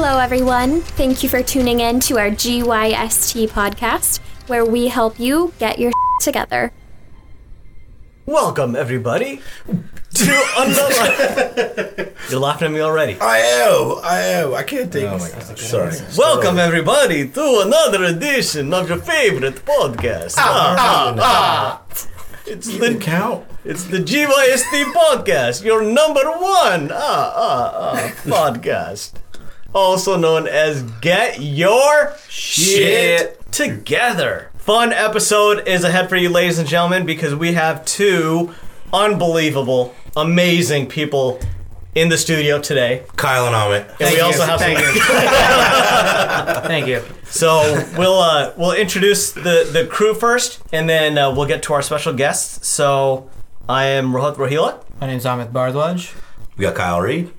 Hello, everyone. Thank you for tuning in to our GYST podcast, where we help you get your together. Welcome, everybody, to another. You're laughing at me already. I am. I am. I can't take. Oh my god. Sorry. Welcome, everybody, to another edition of your favorite podcast. Ah, ah, ah. It's the count. It's the GYST podcast, your number one ah, ah, ah, podcast, also known as Get Your Shit Together. Fun episode is ahead for you, ladies and gentlemen, because we have two unbelievable, amazing people in the studio today. Kyle and Amit. And we you. also have Thank some. Thank you. So we'll uh, we'll introduce the the crew first, and then uh, we'll get to our special guests. So I am Rohit Rohila, My name's Amit Bhardwaj. We got Kyle Reed.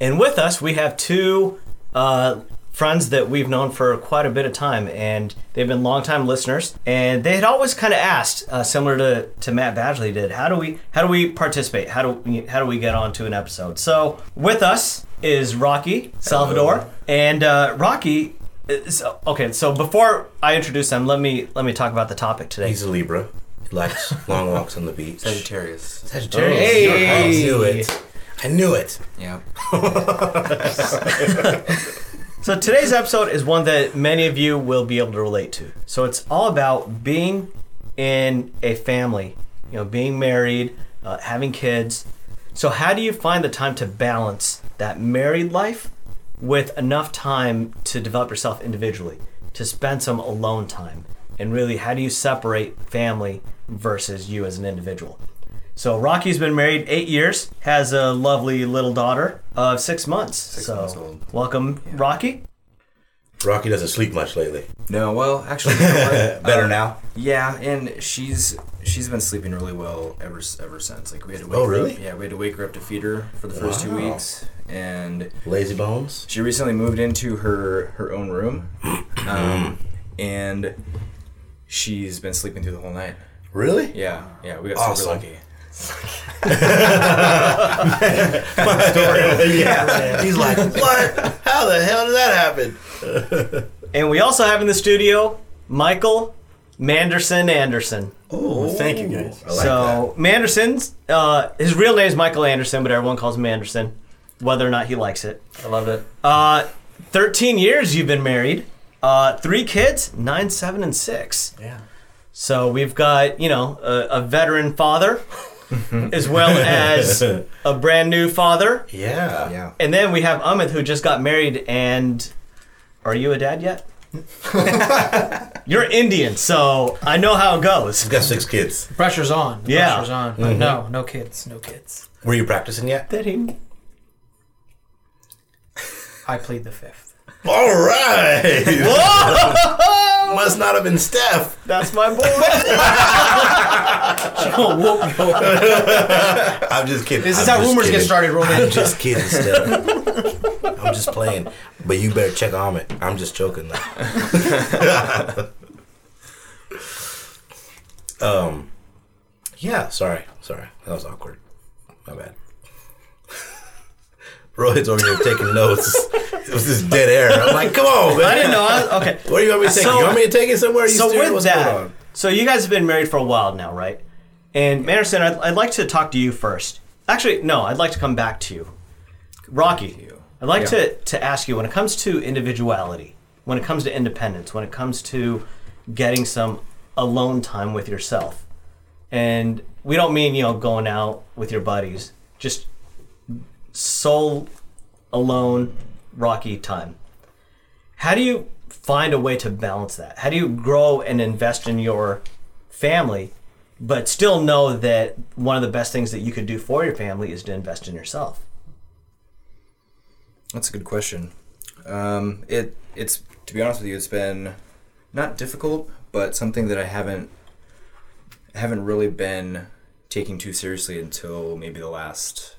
And with us we have two uh, friends that we've known for quite a bit of time, and they've been longtime listeners. And they had always kind of asked, uh, similar to, to Matt Badgley did, how do we how do we participate? How do we, how do we get onto an episode? So with us is Rocky Salvador, and uh, Rocky. Is, okay, so before I introduce them, let me let me talk about the topic today. He's a Libra. He likes long walks on the beach. Sagittarius. Sagittarius. Hey. I knew it. I knew it. Yeah. So today's episode is one that many of you will be able to relate to. So it's all about being in a family, you know, being married, uh, having kids. So how do you find the time to balance that married life with enough time to develop yourself individually, to spend some alone time, and really how do you separate family versus you as an individual? So Rocky's been married eight years, has a lovely little daughter of six months. so months old. welcome, Rocky. Rocky doesn't sleep much lately. No, well, actually, you know? Better Uh, now. Yeah, and she's she's been sleeping really well ever ever since. Like we had to wake Oh, her really? up. Yeah, we had to wake her up to feed her for the first two Wow. weeks, and Lazy bones. she recently moved into her her own room, um, and she's been sleeping through the whole night. Really? Yeah, yeah, we got Awesome. super lucky. Yeah. He's like, what? How the hell did that happen? And we also have in the studio Michael Manderson Anderson. Oh, thank you guys. I like so Manderson's uh, his real name is Michael Anderson, but everyone calls him Anderson, whether or not he likes it. I love it. Uh, Thirteen years you've been married. Uh, three kids, nine, seven, and six. Yeah. So we've got you know a, a veteran father, as well as a brand new father, Yeah. Yeah. and then we have Amit who just got married. And are you a dad yet? You're Indian, so I know how it goes. He's got six kids. The pressure's on. The Yeah. pressure's on. But no, no kids. No kids. Were you practicing yet? That he I plead the fifth. All right. Whoa! Must not have been Steph. That's my boy. Whoop, whoop. I'm just kidding. This is I'm how just rumors get started, Roman. I'm just kidding, Steph. I'm just playing. But you better check on it. I'm just joking. though. um, yeah. Sorry, sorry. That was awkward. My bad. Rohit's over here taking notes. It was just dead air. I'm like, come on, man. I didn't know. I, okay. Where do you want me to take So- it? You want me to take it somewhere? You So steering? with What's that, going on? so you guys have been married for a while now, right? And Manderson, I'd, I'd like to talk to you first. Actually, no, I'd like to come back to you, Rocky. I'd like Yeah. to to ask you when it comes to individuality, when it comes to independence, when it comes to getting some alone time with yourself, and we don't mean you know going out with your buddies, just soul alone Rocky time. How do you find a way to balance that? How do you grow and invest in your family, but still know that one of the best things that you could do for your family is to invest in yourself? That's a good question. Um, it it's to be honest with you, it's been not difficult, but something that I haven't haven't really been taking too seriously until maybe the last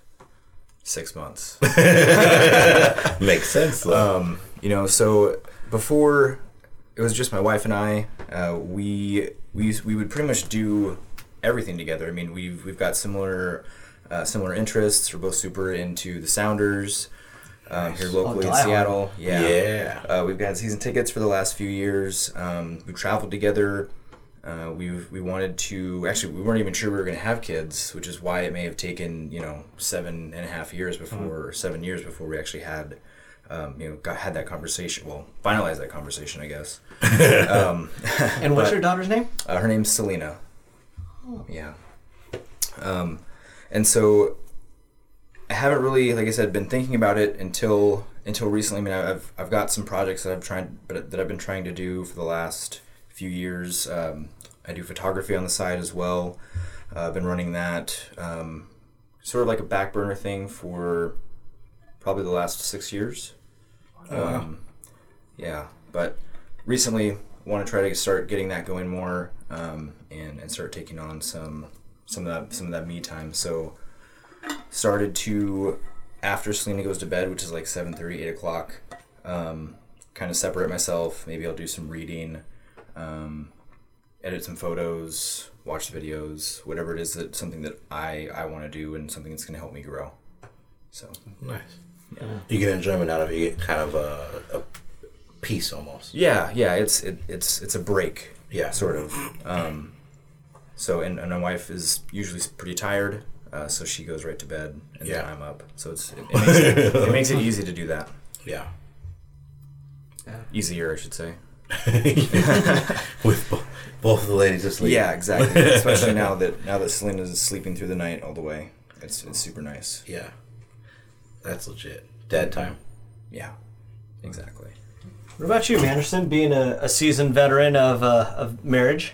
six months. Makes sense. Though. um, you know, so before it was just my wife and I. Uh, we we we would pretty much do everything together. I mean, we've we've got similar uh, similar interests. We're both super into the Sounders. um, here locally in Seattle. Yeah. Yeah. Uh, we've got season tickets for the last few years. Um, we traveled together. Uh, we we wanted to actually we weren't even sure we were going to have kids, which is why it may have taken you know seven and a half years before or seven years before we actually had um, you know got had that conversation. Well, finalized that conversation, I guess. um, And what's But- your daughter's name? uh, her name's Selena. Yeah. Um, and so I haven't really, like I said, been thinking about it until until recently. I mean, I've I've got some projects that I've tried, but that I've been trying to do for the last few years. Um, I do photography on the side as well. Uh, I've been running that, um, sort of like a back burner thing for probably the last six years. Um, yeah, but recently want to try to start getting that going more um, and, and start taking on some some of that some of that me time. So started to after Selena goes to bed, which is like 7:30, 8 o'clock. Um, kind of separate myself. Maybe I'll do some reading, um, edit some photos, watch the videos, whatever it is that something that I I want to do and something that's going to help me grow. So Nice. You get enjoyment out of it. You get kind of a, a peace almost. yeah, yeah, it's it, it's it's a break. Yeah. sort of. Um, so, and, and my wife is usually pretty tired, uh, so she goes right to bed, and Yeah. then I'm up. So it's it, it, makes it, it makes it easy to do that. Yeah. Easier, I should say. With bo- both of the ladies asleep. Yeah, exactly. Especially now that now that Selena's sleeping through the night all the way. It's it's super nice. Yeah. That's legit. Dad time. Yeah, exactly. What about you, Manderson? Being a, a seasoned veteran of uh, of marriage.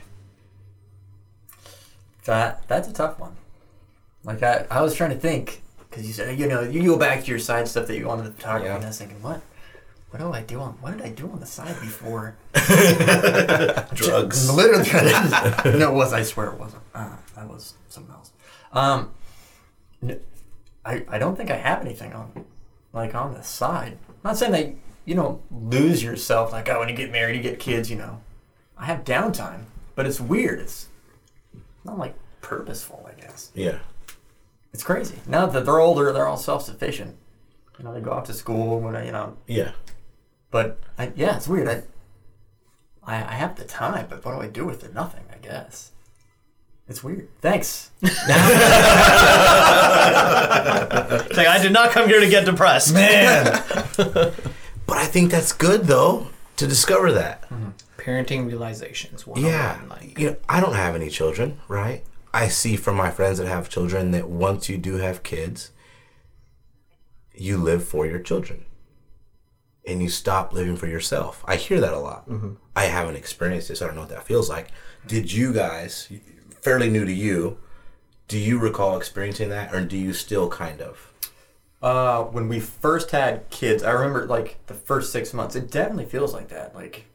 That that's a tough one. Like I, I was trying to think because you said you know you go back to your side stuff that you wanted to photography, Yeah. and I was thinking what. What do I do on? What did I do on the side before? Drugs. Literally, no, it was. I swear it wasn't. Uh, that was something else. Um, I I don't think I have anything on, like on the side. I'm not saying that you don't lose yourself. Like oh, when you get married, you get kids. You know, I have downtime, but it's weird. It's not like purposeful. I guess Yeah. it's crazy. Now that they're older, they're all self sufficient. You know, they go off to school. When you know, Yeah. But I, yeah, it's weird. I, I I have the time, but what do I do with it? Nothing, I guess. It's weird. Thanks. It's like I did not come here to get depressed. Man. but I think that's good though to discover that. Mm-hmm. Parenting realizations. Yeah. Like, You know, I don't have any children, right? I see from my friends that have children that once you do have kids, you live for your children. And you stop living for yourself. I hear that a lot. I haven't experienced this. I don't know what that feels like. Did you guys, fairly new to you, do you recall experiencing that or do you still kind of? Uh, when we first had kids, I remember like the first six months. It definitely feels like that. Like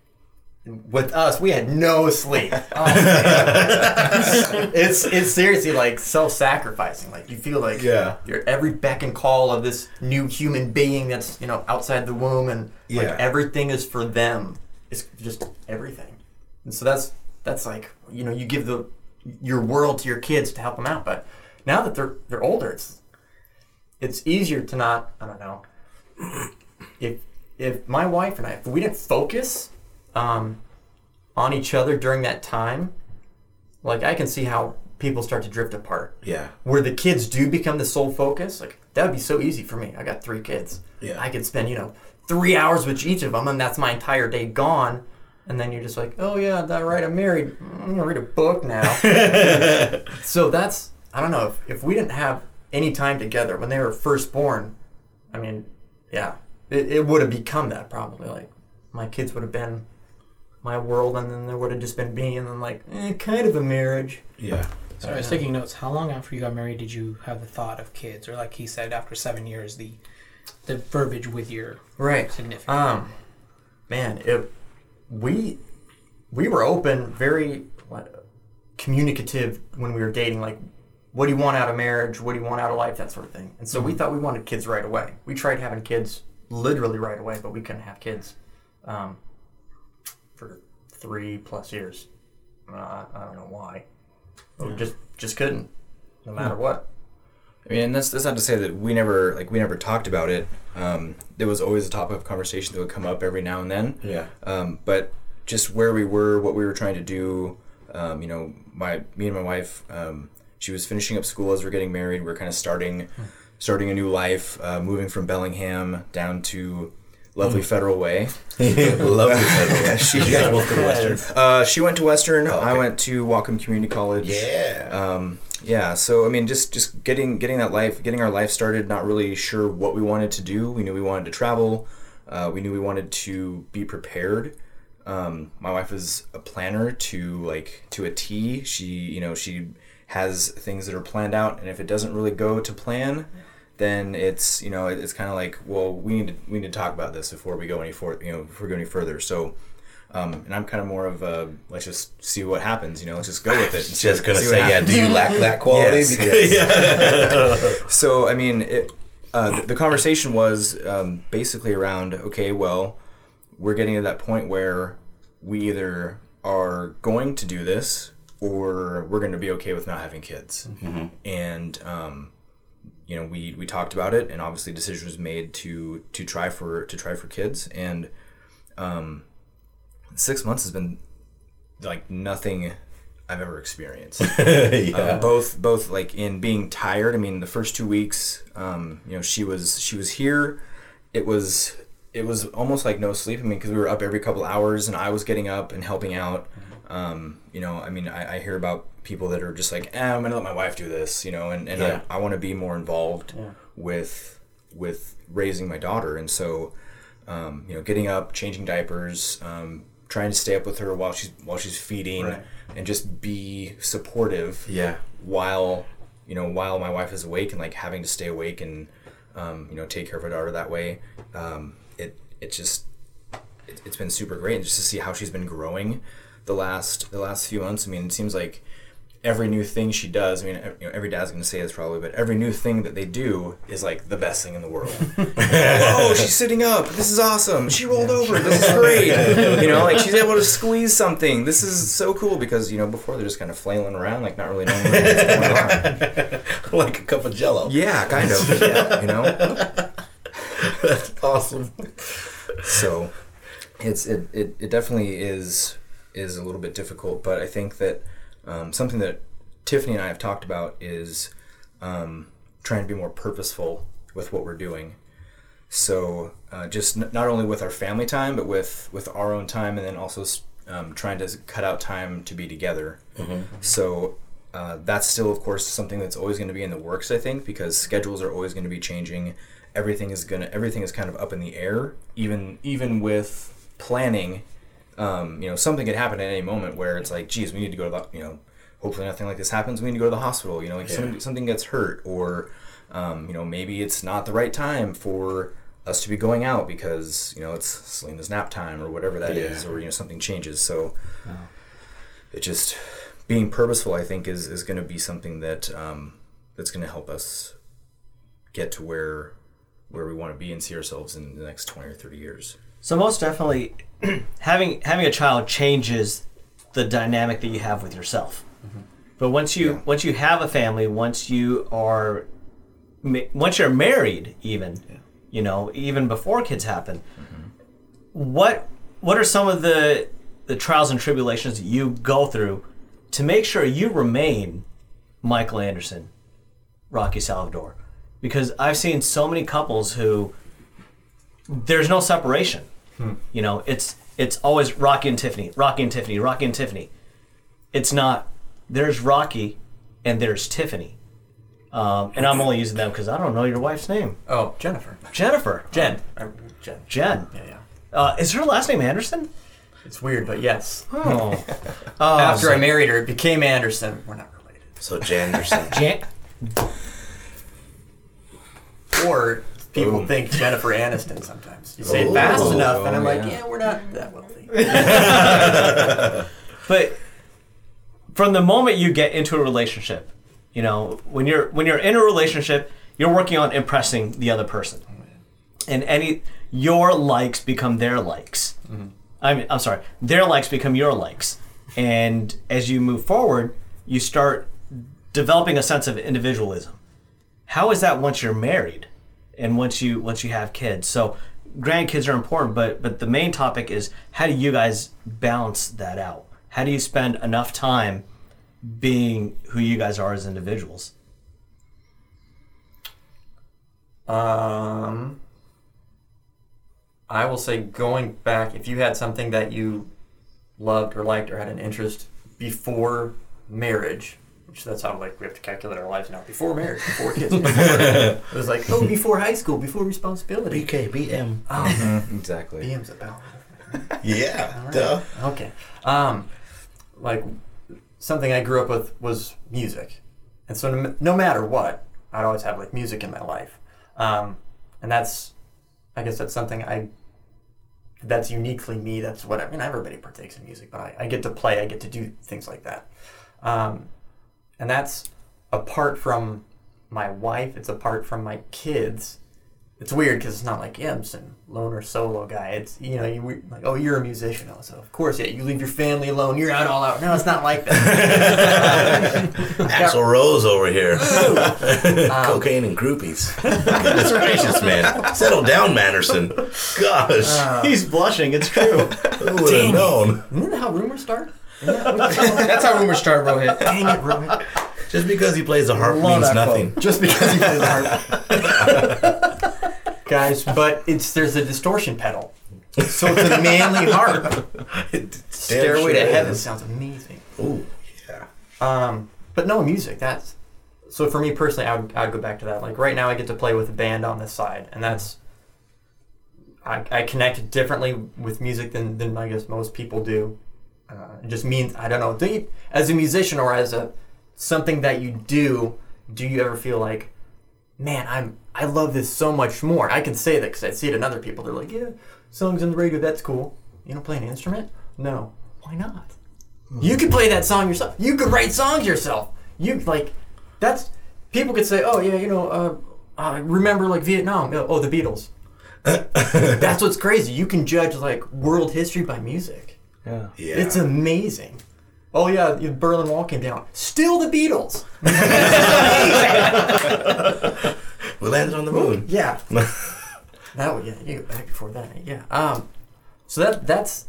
with us, we had no sleep. Oh, it's it's seriously like self-sacrificing. Like you feel like Yeah. you're every beck and call of this new human being that's you know outside the womb, and like Yeah. everything is for them. It's just everything. And so that's that's like you know you give the your world to your kids to help them out. But now that they're they're older, it's it's easier to not I don't know if if my wife and I if we didn't focus um, on each other during that time, like I can see how people start to drift apart. Yeah. Where the kids do become the sole focus, like that would be so easy for me. I got three kids. Yeah. I could spend you know three hours with each of them, and that's my entire day gone. And then you're just like, oh yeah, that right, I'm married. I'm gonna read a book now. so that's I don't know if, if we didn't have any time together when they were first born. I mean, yeah, it, it would have become that probably. Like my kids would have been my world, and then there would have just been me, and then like eh, kind of a marriage. Yeah. So I was taking notes. How long after you got married did you have the thought of kids, or like he said, after seven years, the the verbiage with your Right. significant? Um, man, it we we were open, very what, communicative when we were dating. Like, what do you want out of marriage? What do you want out of life? That sort of thing. And so we thought we wanted kids right away. We tried having kids literally right away, but we couldn't have kids um, for three plus years. Uh, I don't know why. We just just couldn't, no matter what. I mean, that's that's not to say that we never like we never talked about it. Um, there was always a topic of conversation that would come up every now and then. Yeah. Um, but just where we were, what we were trying to do, um, you know, my me and my wife, um, she was finishing up school as we're getting married. We are kind of starting starting a new life, uh, moving from Bellingham down to lovely Federal Way. Lovely federal. Way. she, guys to Western. uh, she went to Western. Oh, okay. I went to Whatcom Community College. Yeah. Um, yeah. So I mean, just just getting getting that life, getting our life started. Not really sure what we wanted to do. We knew we wanted to travel. Uh, we knew we wanted to be prepared. Um, my wife is a planner to like to a T. She you know she has things that are planned out, and if it doesn't really go to plan, then it's you know it's kind of like well we need to we need to talk about this before we go any for you know before we go any further. So. Um, and I'm kind of more of a let's just see what happens. You know, let's just go with it. and see Just gonna see say, yeah. Do you lack that quality? Yes, Because- So I mean, it, uh, the, conversation was um, basically around okay, well, we're getting to that point where we either are going to do this or we're going to be okay with not having kids. And um, you know, we we talked about it, and obviously, decision was made to to try for to try for kids. And um, six months has been like nothing I've ever experienced. yeah. Uh, both both like in being tired. I mean, the first two weeks, um, you know, she was she was here. It was it was almost like no sleep. I mean, because we were up every couple hours, and I was getting up and helping out. Um, you know, I mean, I, I hear about people that are just like, eh, I'm gonna let my wife do this. You know, and and Yeah. I, I want to be more involved Yeah. with with raising my daughter, and so um, you know, getting up, changing diapers, um, trying to stay up with her while she's while she's feeding, Right. and just be supportive Yeah. while you know while my wife is awake and like having to stay awake and um, you know take care of her daughter that way. Um, it it just it, it's been super great just to see how she's been growing the last the last few months. I mean, it seems like every new thing she does. I mean, you know, every dad's going to say this probably, but every new thing that they do is like the best thing in the world. oh, she's sitting up. This is awesome. She rolled over. This is great. you know, like she's able to squeeze something. This is so cool because you know before they're just kind of flailing around, like not really knowing what's going on. like a cup of jello. Yeah, kind of. Yeah, you know. That's awesome. so it's it, it, it definitely is is a little bit difficult but i think that um, something that tiffany and i have talked about is um, trying to be more purposeful with what we're doing. So uh, just n- not only with our family time but with with our own time and then also um, trying to cut out time to be together. So uh, that's still of course something that's always going to be in the works i think because schedules are always going to be changing. Everything is going to everything is kind of up in the air even even with planning. Um, you know something could happen at any moment where it's like geez we need to go to the you know hopefully nothing like this happens we need to go to the hospital you know like something, something gets hurt or um, you know maybe it's not the right time for us to be going out because you know it's Selena's nap time or whatever that is, Yeah. or you know something changes. So it just being purposeful i think is, is going to be something that um, that's going to help us get to where where we want to be and see ourselves in the next 20 or 30 years So most definitely, having having a child changes the dynamic that you have with yourself. But once you Yeah. once you have a family, once you are once you're married, even you know, even before kids happen, what what are some of the the trials and tribulations that you go through to make sure you remain Michael Anderson, Rocky Salvador? Because I've seen so many couples who there's no separation. You know, it's it's always Rocky and Tiffany, Rocky and Tiffany, Rocky and Tiffany. It's not. There's Rocky, and there's Tiffany. Um, and I'm only using them because I don't know your wife's name. Oh, Jennifer. Jennifer. Jen. Uh, Jen. Jen. Yeah, yeah. Uh, is her last name Anderson? It's weird, but yes. Oh. oh After so I married her, it became Anderson. We're not related. So Janderson. Jan- Or people Boom. think Jennifer Aniston sometimes. You say Oh. it fast enough, and I'm Oh, like, yeah. yeah, we're not that wealthy. but from the moment you get into a relationship, you know, when you're when you're in a relationship, you're working on impressing the other person, oh, and any your likes become their likes. Mm-hmm. I mean, I'm sorry, their likes become your likes, and as you move forward, you start developing a sense of individualism. how is that once you're married and once you once you have kids? So grandkids are important, but but the main topic is how do you guys balance that out? How do you spend enough time being who you guys are as individuals? Um, I will say going back, if you had something that you loved or liked or had an interest before marriage, which that's how like we have to calculate our lives now. Before marriage, before kids, before, it was like oh, before high school, before responsibility. BK, BM. Oh, Exactly. BM's about. Yeah, All duh. Okay. Um, like something I grew up with was music, and so no, no matter what, I'd always have like music in my life, um, and that's, I guess that's something I. That's uniquely me. That's what I mean. Everybody partakes in music, but I, I get to play. I get to do things like that, um, and that's apart from my wife. It's apart from my kids it's weird because it's not like yeah, I'm some loner solo guy. It's you know you like oh you're a musician, oh, so of course yeah you leave your family alone. You're out all out. No, it's not like that. Axl Rose over here. Um, Cocaine and groupies. Goodness gracious, man. Settle down, Manderson. Gosh. Uh, He's blushing. It's true. Who would have known? Isn't that how rumors start? That's how rumors start, Rohit. Dang it, Rohit. Just because he plays the harp Love means that nothing. Just because he plays the harp. Guys, but it's there's a distortion pedal, so it's a manly harp. Stairway to Heaven is. sounds amazing. Ooh, yeah. Um, but no music. That's so for me personally. I would, I would go back to that. Like right now, I get to play with a band on this side, and that's I, I connect differently with music than, than I guess most people do. Uh, it just means I don't know. Do you, as a musician or as a something that you do, do you ever feel like, man, I'm I love this so much more? I can say that because I see it in other people. They're like, yeah, songs on the radio. That's cool. You don't play an instrument? No. Why not? You could play that song yourself. You could write songs yourself. You like that's people could say, oh yeah, you know, uh, I remember like Vietnam. Oh, the Beatles. that's what's crazy. You can judge like world history by music. Yeah. Yeah. It's amazing. Oh yeah, the Berlin Wall came down. Still the Beatles. we landed on the moon. Yeah. that would yeah. You go back before that. Yeah. Um. So that that's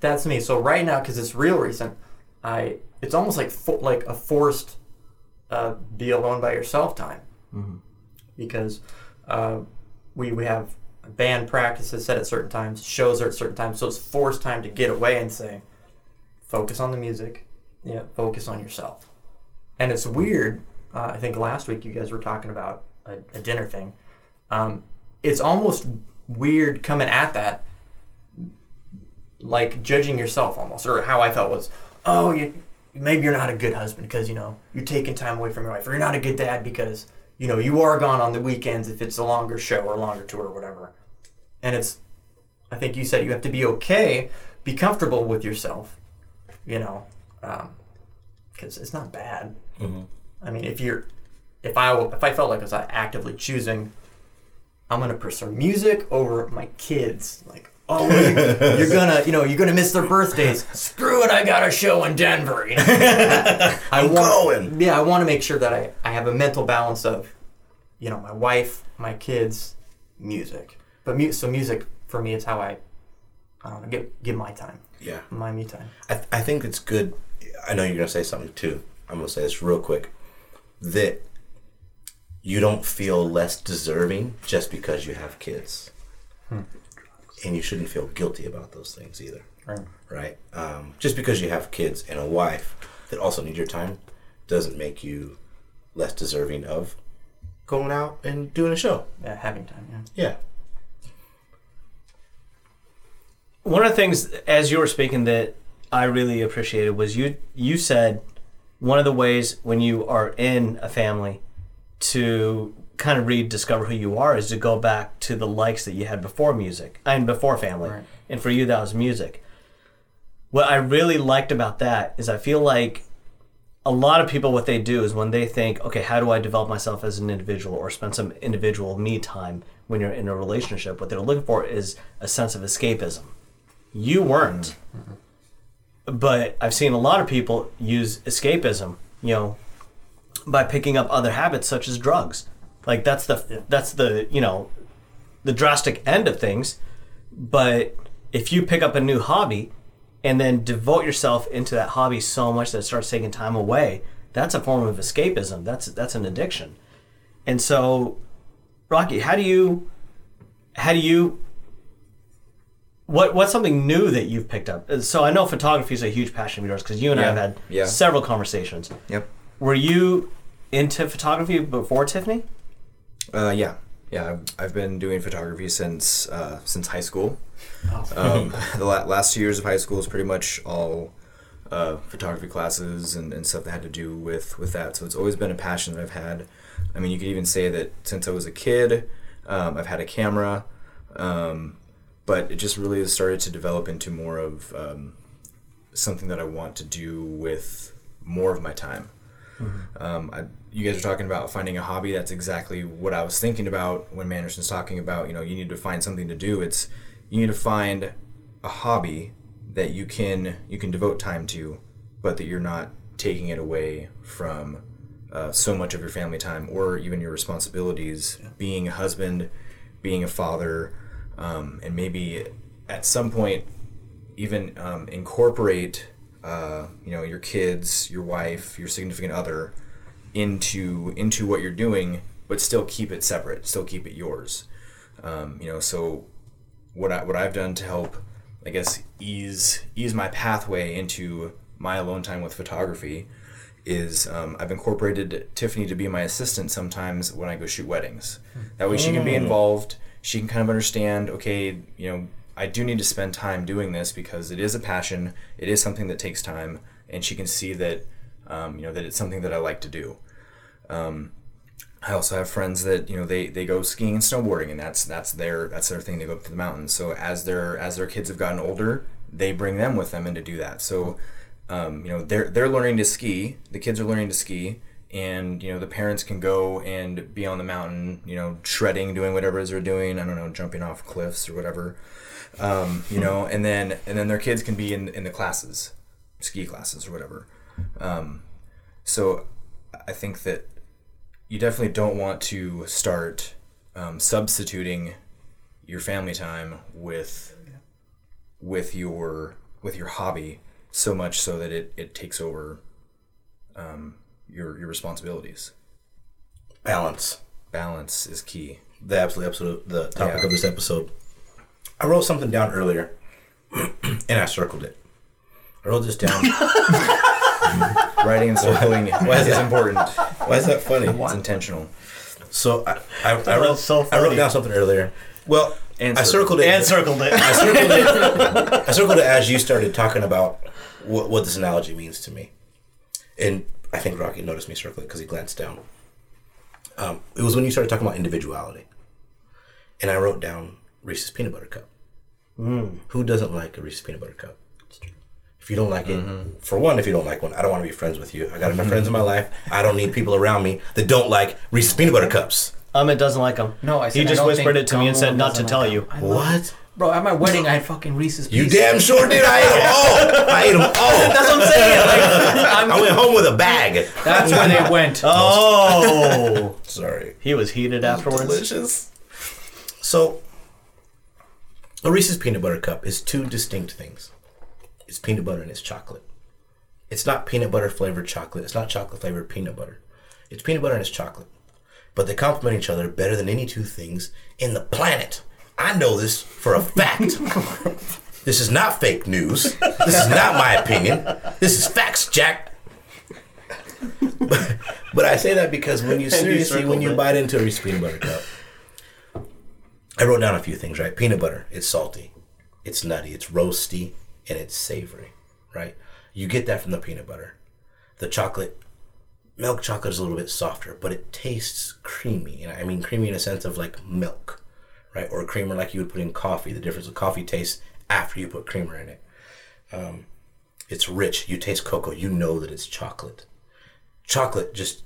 that's me. So right now, because it's real recent, I it's almost like fo- like a forced uh, be alone by yourself time because uh, we we have band practices set at certain times, shows are at certain times, so it's forced time to get away and say, focus on the music, yeah, focus on yourself. And it's weird. Uh, I think last week you guys were talking about a, a dinner thing. Um, it's almost weird coming at that, like judging yourself almost, or how I felt was, oh, you maybe you're not a good husband because you know you're taking time away from your wife, or you're not a good dad because you know you are gone on the weekends if it's a longer show or longer tour or whatever. And it's, I think you said you have to be okay, be comfortable with yourself, you know, because it's not bad. I mean, if you're, if I if I felt like I was actively choosing, I'm gonna pursue music over my kids. Like, oh, you're, you're gonna, you know, you're gonna miss their birthdays. Screw it, I got a show in Denver. You know? I I'm want, going. yeah, I want to make sure that I I have a mental balance of, you know, my wife, my kids, music. But mu- so music for me is how I, I don't know, give give my time, Yeah. my me time. I, th- I think it's good. I know you're going to say something too. I'm going to say this real quick. That you don't feel less deserving just because you have kids. And you shouldn't feel guilty about those things either. Right. Right? Um, just because you have kids and a wife that also need your time doesn't make you less deserving of going out and doing a show. Yeah, having time. Yeah. Yeah. One of the things as you were speaking that I really appreciated was you you said one of the ways when you are in a family to kind of rediscover who you are is to go back to the likes that you had before music and before family. Right. And for you that was music. What I really liked about that is I feel like a lot of people what they do is when they think, okay, how do I develop myself as an individual or spend some individual me time when you're in a relationship, what they're looking for is a sense of escapism. You weren't. Mm-hmm. But I've seen a lot of people use escapism, you know, by picking up other habits such as drugs. Like that's the that's the you know the drastic end of things. But if you pick up a new hobby and then devote yourself into that hobby so much that it starts taking time away, that's a form of escapism. That's that's an addiction. And so, Rocky, how do you how do you what what's something new that you've picked up? So I know photography is a huge passion of yours because you and I have had yeah. several conversations. Yep. Were you into photography before Tiffany? Uh, yeah, yeah. I've, I've been doing photography since uh, since high school. Um, the la- last two years of high school is pretty much all uh, photography classes and, and stuff that had to do with with that. So it's always been a passion that I've had. I mean, you could even say that since I was a kid, um, I've had a camera, um, but it just really has started to develop into more of um, something that I want to do with more of my time. Um, I, you guys are talking about finding a hobby. That's exactly what I was thinking about when Manderson's talking about. You know, you need to find something to do. It's you need to find a hobby that you can you can devote time to, but that you're not taking it away from uh, so much of your family time or even your responsibilities. Being a husband, being a father, um, and maybe at some point even um, incorporate uh, you know your kids your wife your significant other into into what you're doing but still keep it separate still keep it yours um, you know so what, I, what I've done to help I guess ease ease my pathway into my alone time with photography is um, I've incorporated Tiffany to be my assistant sometimes when I go shoot weddings. That way she can be involved. She can kind of understand. Okay, you know, I do need to spend time doing this because it is a passion. It is something that takes time, and she can see that, um, you know, that it's something that I like to do. Um, I also have friends that you know they, they go skiing and snowboarding, and that's that's their that's their thing. They go up to the mountains. So as their as their kids have gotten older, they bring them with them and to do that. So um, you know they're they're learning to ski. The kids are learning to ski, and you know the parents can go and be on the mountain. You know, shredding, doing whatever it is they're doing. I don't know, jumping off cliffs or whatever. Um, you know, and then and then their kids can be in in the classes, ski classes or whatever. Um, so I think that you definitely don't want to start um, substituting your family time with with your with your hobby so much so that it, it takes over um, your your responsibilities. Balance. Balance is key. The absolute absolute the topic Yeah. of this episode. I wrote something down earlier, and I circled it. I wrote this down. Writing and circling Why is is that? important. Why is that funny? It's intentional. So I, I, I, wrote, so I wrote down something earlier. Well, And I circled it. And circled it. I circled it. I circled it as you started talking about what, what this analogy means to me, and I think Rocky noticed me circle it because he glanced down. Um, it was when you started talking about individuality, and I wrote down Reese's peanut butter cup. Mm. Who doesn't like a Reese's peanut butter cup? If you don't like it, mm-hmm. for one, if you don't like one, I don't want to be friends with you. I got enough mm-hmm. friends in my life. I don't need people around me that don't like Reese's peanut butter cups. Um, it doesn't like them. No, I said He I just don't whispered it to me and said not to doesn't tell like you. love- What? Bro, at my wedding, I had fucking Reese's You damn sure did. I ate them all. I ate them all. That's what I'm saying. Like, I went home with a bag. That's where they went. oh, Sorry. he was heated afterwards. Delicious. So, a Reese's peanut butter cup is two distinct things. It's peanut butter and it's chocolate. It's not peanut butter flavored chocolate. It's not chocolate flavored peanut butter. It's peanut butter and it's chocolate. But they complement each other better than any two things in the planet. I know this for a fact. this is not fake news. This is not my opinion. This is facts, Jack. but, but I say that because when you seriously, when you bite into a Reese's peanut butter cup, I wrote down a few things, right? Peanut butter, it's salty, it's nutty, it's roasty, and it's savory, right? You get that from the peanut butter. The chocolate, milk chocolate is a little bit softer, but it tastes creamy. And I mean creamy in a sense of like milk, right? Or creamer like you would put in coffee. The difference of coffee tastes after you put creamer in it. Um, it's rich. You taste cocoa. You know that it's chocolate. Chocolate just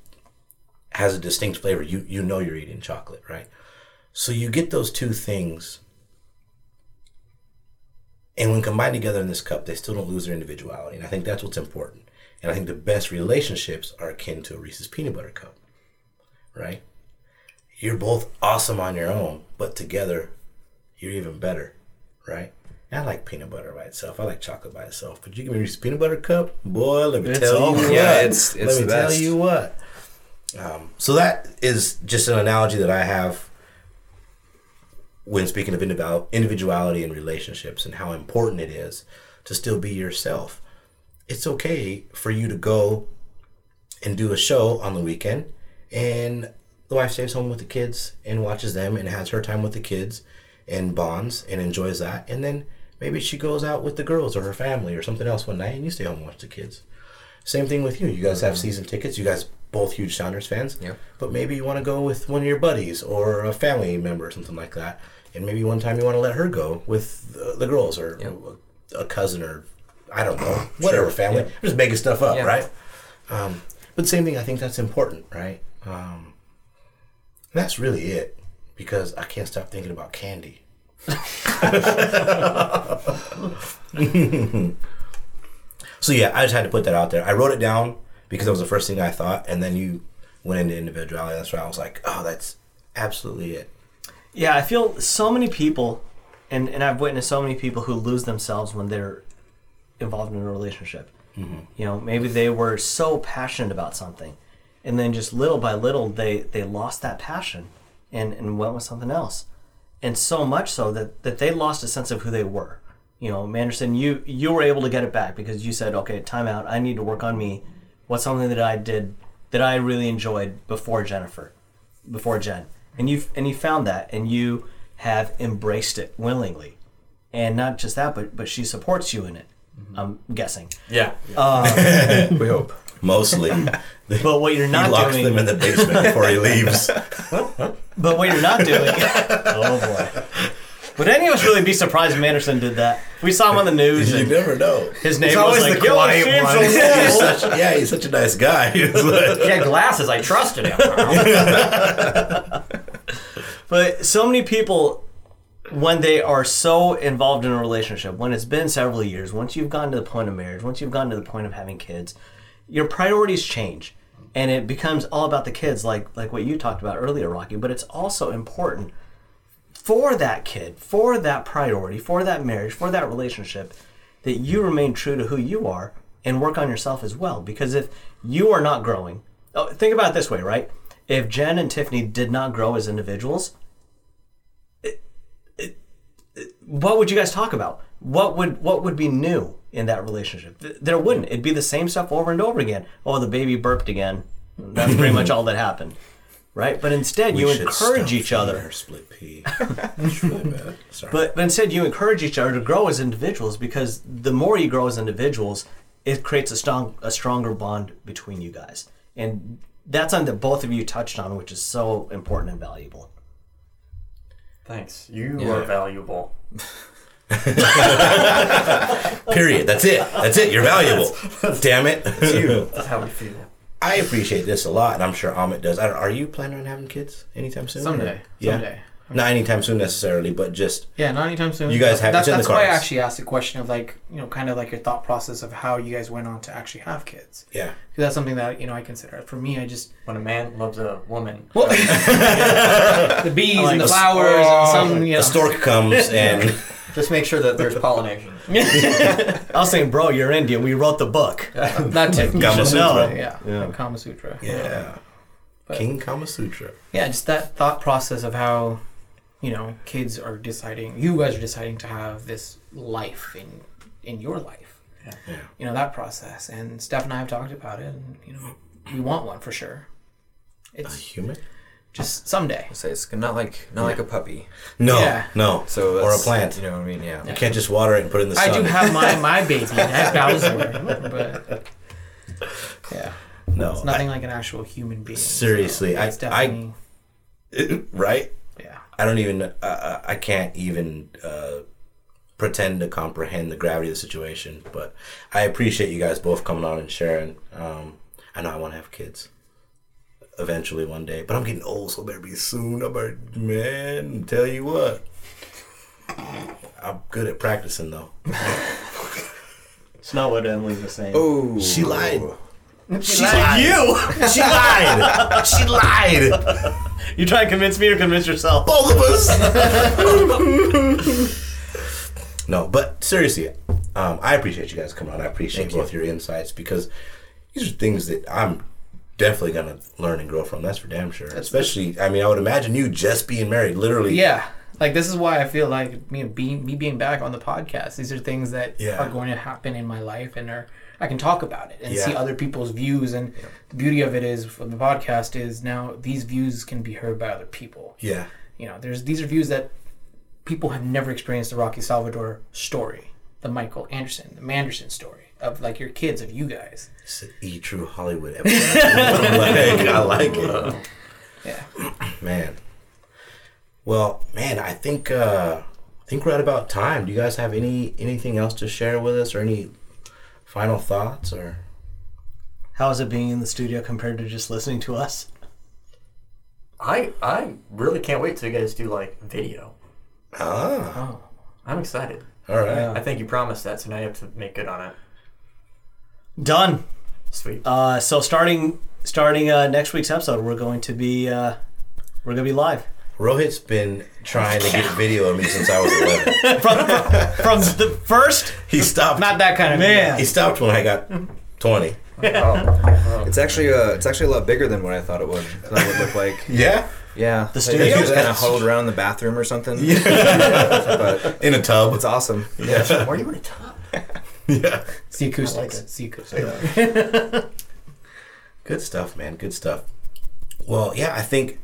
has a distinct flavor. You you know you're eating chocolate, right? So you get those two things, and when combined together in this cup, they still don't lose their individuality. And I think that's what's important. And I think the best relationships are akin to a Reese's peanut butter cup, right? you're both awesome on your own, but together, you're even better, right? I like peanut butter by itself. I like chocolate by itself. But you give me a peanut butter cup, boy. Let me It's tell you over. what. Yeah, it's- it's let me tell you what. Um, so that is just an analogy that I have when speaking of individual- individuality and relationships and how important it is to still be yourself. It's okay for you to go and do a show on the weekend and the wife stays home with the kids and watches them and has her time with the kids and bonds and enjoys that. And then maybe she goes out with the girls or her family or something else one night and you stay home and watch the kids. Same thing with you. You guys have mm-hmm. season tickets. You guys both huge sounders fans Yep. but maybe you want to go with one of your buddies or a family member or something like that and maybe one time you want to let her go with the, the girls or a cousin or i don't know whatever family I'm just making stuff up Yeah. right um, but same thing, I think that's important, right? Um, that's really it because I can't stop thinking about candy. so yeah, I just had to put that out there. I wrote it down because that was the first thing I thought, and then you went into individuality. That's why I was like, oh, that's absolutely it. Yeah, I feel so many people, and, and I've witnessed so many people who lose themselves when they're involved in a relationship. Mm-hmm. You know, maybe they were so passionate about something, and then just little by little they they lost that passion, and and went with something else, and so much so that that they lost a sense of who they were. You know, Manderson, you you were able to get it back because you said, okay, time out. I need to work on me. What's something that I did that I really enjoyed before Jennifer, before Jen, and you and you found that, and you have embraced it willingly, and not just that, but but she supports you in it. Mm-hmm. I'm guessing. Yeah. Um, we hope. Mostly, But what you're he not locks doing, them in the basement before he leaves. but what you're not doing, oh boy. Would any of us really be surprised if Manderson did that? We saw him on the news, you and never know. his neighbor was always like, the "Yo, quiet Sam's one." a He's such, yeah, he's such a nice guy. He's like- He had glasses. I trusted him. But so many people, when they are so involved in a relationship, when it's been several years, once you've gotten to the point of marriage, once you've gotten to the point of having kids, your priorities change, and it becomes all about the kids, like like what you talked about earlier, Rocky. But it's also important for that kid, for that priority, for that marriage, for that relationship, that you remain true to who you are and work on yourself as well. Because if you are not growing, oh, think about it this way, right? If Jen and Tiffany did not grow as individuals, it, it, it- what would you guys talk about? What would what would be new in that relationship? There wouldn't. It'd be the same stuff over and over again. Oh, the baby burped again. That's pretty much all that happened, right? But instead, you We should encourage each other. her split pea. Really bad. Sorry. But, but instead, you encourage each other to grow as individuals because the more you grow as individuals, it creates a strong a stronger bond between you guys, and that's something that both of you touched on, which is so important and valuable. Thanks. You Yeah. are valuable. Period. That's it. That's it. You're valuable. Damn it. You. That's how we feel. I appreciate this a lot, and I'm sure Amit does. I don't, are you planning on having kids anytime soon? Someday. or- Yeah. Someday. Not anytime soon necessarily, but just Yeah, not anytime soon. You guys have- That's, it's in the that's why I actually asked the question of like, you know, kind of like your thought process of how you guys went on to actually have kids. yeah. Because that's something that you know I consider. For me, I just When a man loves a woman. well, the bees like and the the- flowers and some you know. A stork comes and Just make sure that there's pollination. I was saying, bro, you're Indian. We wrote the book. That too. Kama Sutra. know. Yeah, Yeah. Kama Sutra. yeah, But- King Kama Sutra. yeah, just that thought process of how, you know, kids are deciding, you guys are deciding to have this life in in your life. Yeah. You know that process, and Steph and I have talked about it, and you know, we want one for sure. A It's human? Just someday. Say it's not like not like a puppy. No, Yeah. no. So or a that's- plant. You know what I mean? Yeah. You can't just water it and put it in the sun. I do have my my baby, that's Bowser, but yeah, no. it's nothing like an actual human being. Seriously, I- it's definitely I, right? yeah. I don't even. Uh, uh, I can't even uh, pretend to comprehend the gravity of the situation. But I appreciate you guys both coming on and sharing. Um, I know I want to have kids eventually one day, but I'm getting old, so it better be soon. I better, man, tell you what. I'm good at practicing though. It's not what Emily was saying. Oh, She lied. She lied. You! She lied. she lied. You try to convince me or convince yourself? Both of us. no, but seriously, um, I appreciate you guys coming on. I appreciate both your insights because these are things that I'm definitely gonna learn and grow from. That's for damn sure. Especially, I mean, I would imagine you just being married, literally. Yeah. Like this is why I feel like me being me being back on the podcast. These are things that Yeah. are going to happen in my life, and are I can talk about it and see other people's views. And the beauty of it is, from the podcast, is now these views can be heard by other people. Yeah. You know, there's these are views that people have never experienced the Rocky Salvador story, the Michael Anderson, the Manderson story of like your kids, of you guys. It's an E True Hollywood episode. I like, I like it. Yeah. Man. Well, man, I think uh I think we're at about time. Do you guys have any anything else to share with us or any final thoughts or How is it being in the studio compared to just listening to us? I I really can't wait till you guys do like video. Ah, I'm excited. all right. I think you promised that, so now you have to make good on it. Done. Sweet. Uh, so starting starting uh, next week's episode, we're going to be uh, we're gonna be live Rohit's been trying to get video of me since I was 11. from from, the first. He stopped. Not that kind of Man. He stopped when I got 20. It's actually uh, it's actually a lot bigger than what I thought it would. Thought it would look like. Yeah, Yeah, The Like, studio? He was kind of huddled around the bathroom or something. Yeah, but in a tub. it's awesome. Yeah, Why are you in a tub? yeah. See acoustics. See acoustics. Good stuff, man. Good stuff. Well, yeah, I think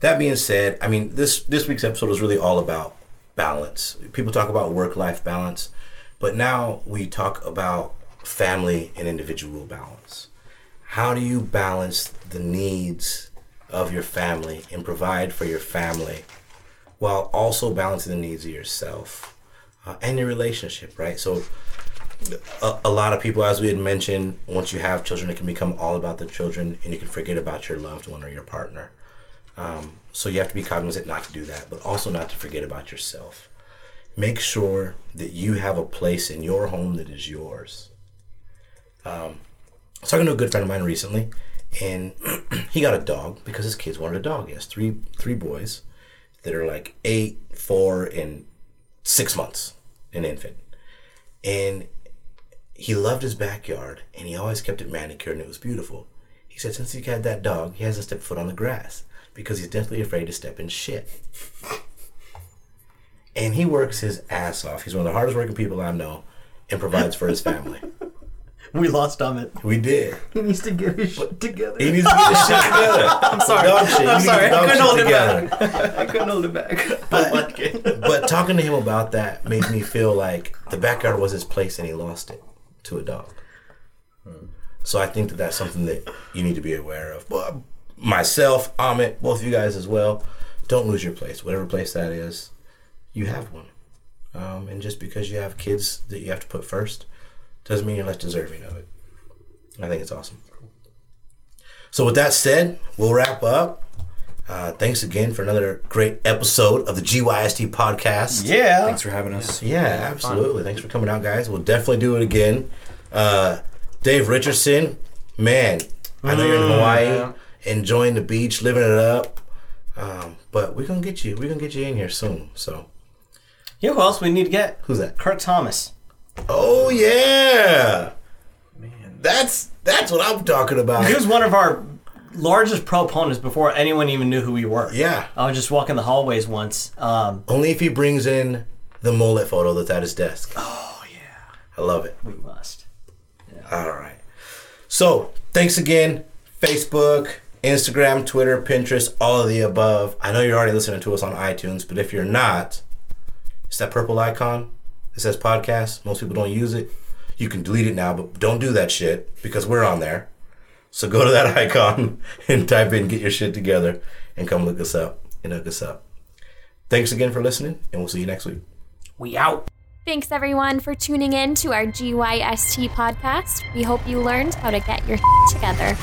that being said, I mean this this week's episode is really all about balance. People talk about work life balance, but now we talk about family and individual balance. How do you balance the needs of your family and provide for your family while also balancing the needs of yourself uh, and your relationship, right? So a, a lot of people, as we had mentioned, once you have children, it can become all about the children, and you can forget about your loved one or your partner. Um, so you have to be cognizant not to do that, but also not to forget about yourself. Make sure that you have a place in your home that is yours. Um, I was talking to a good friend of mine recently, and he got a dog because his kids wanted a dog. He has three three boys that are like eight, four, and six months, an infant, and he loved his backyard and he always kept it manicured and it was beautiful. He said since he had that dog, he hasn't stepped foot on the grass because he's deathly afraid to step in shit. And he works his ass off. He's one of the hardest working people I know and provides for his family. We lost Amit. We did. He needs to get his shit together. He needs to get his shit together. I'm sorry. Dog shit. I'm sorry. I couldn't shit hold it together. I couldn't hold it back. But, but talking to him about that made me feel like the backyard was his place and he lost it to a dog. So I think that that's something that you need to be aware of. But myself, Amit, both of you guys as well, don't lose your place. Whatever place that is, you have one. Um, and just because you have kids that you have to put first doesn't mean you're less deserving of it. I think it's awesome. So with that said, we'll wrap up. Uh, thanks again for another great episode of the GYST podcast. Yeah. Thanks for having us. Yeah, absolutely. Thanks for coming out, guys. We'll definitely do it again. Uh, Dave Richardson, man, I know you're in Hawaii, yeah. enjoying the beach, living it up. Um, but we're gonna get you. We're gonna get you in here soon. So You know who else we need to get? who's that? Kurt Thomas. Oh yeah, man, that's that's what I'm talking about. He was one of our largest proponents before anyone even knew who we were. Yeah, I was just walking the hallways once. Um, only if he brings in the mullet photo that's at his desk. Oh yeah, I love it. we must. All right. So, thanks again. Facebook, Instagram, Twitter, Pinterest, all of the above. I know you're already listening to us on iTunes, but if you're not, it's that purple icon. It says podcast. Most people don't use it. You can delete it now, but don't do that shit because we're on there. So go to that icon and type in get your shit together and come look us up and hook us up. Thanks again for listening, and we'll see you next week. We out. Thanks everyone for tuning in to our GYST podcast. We hope you learned how to get your together.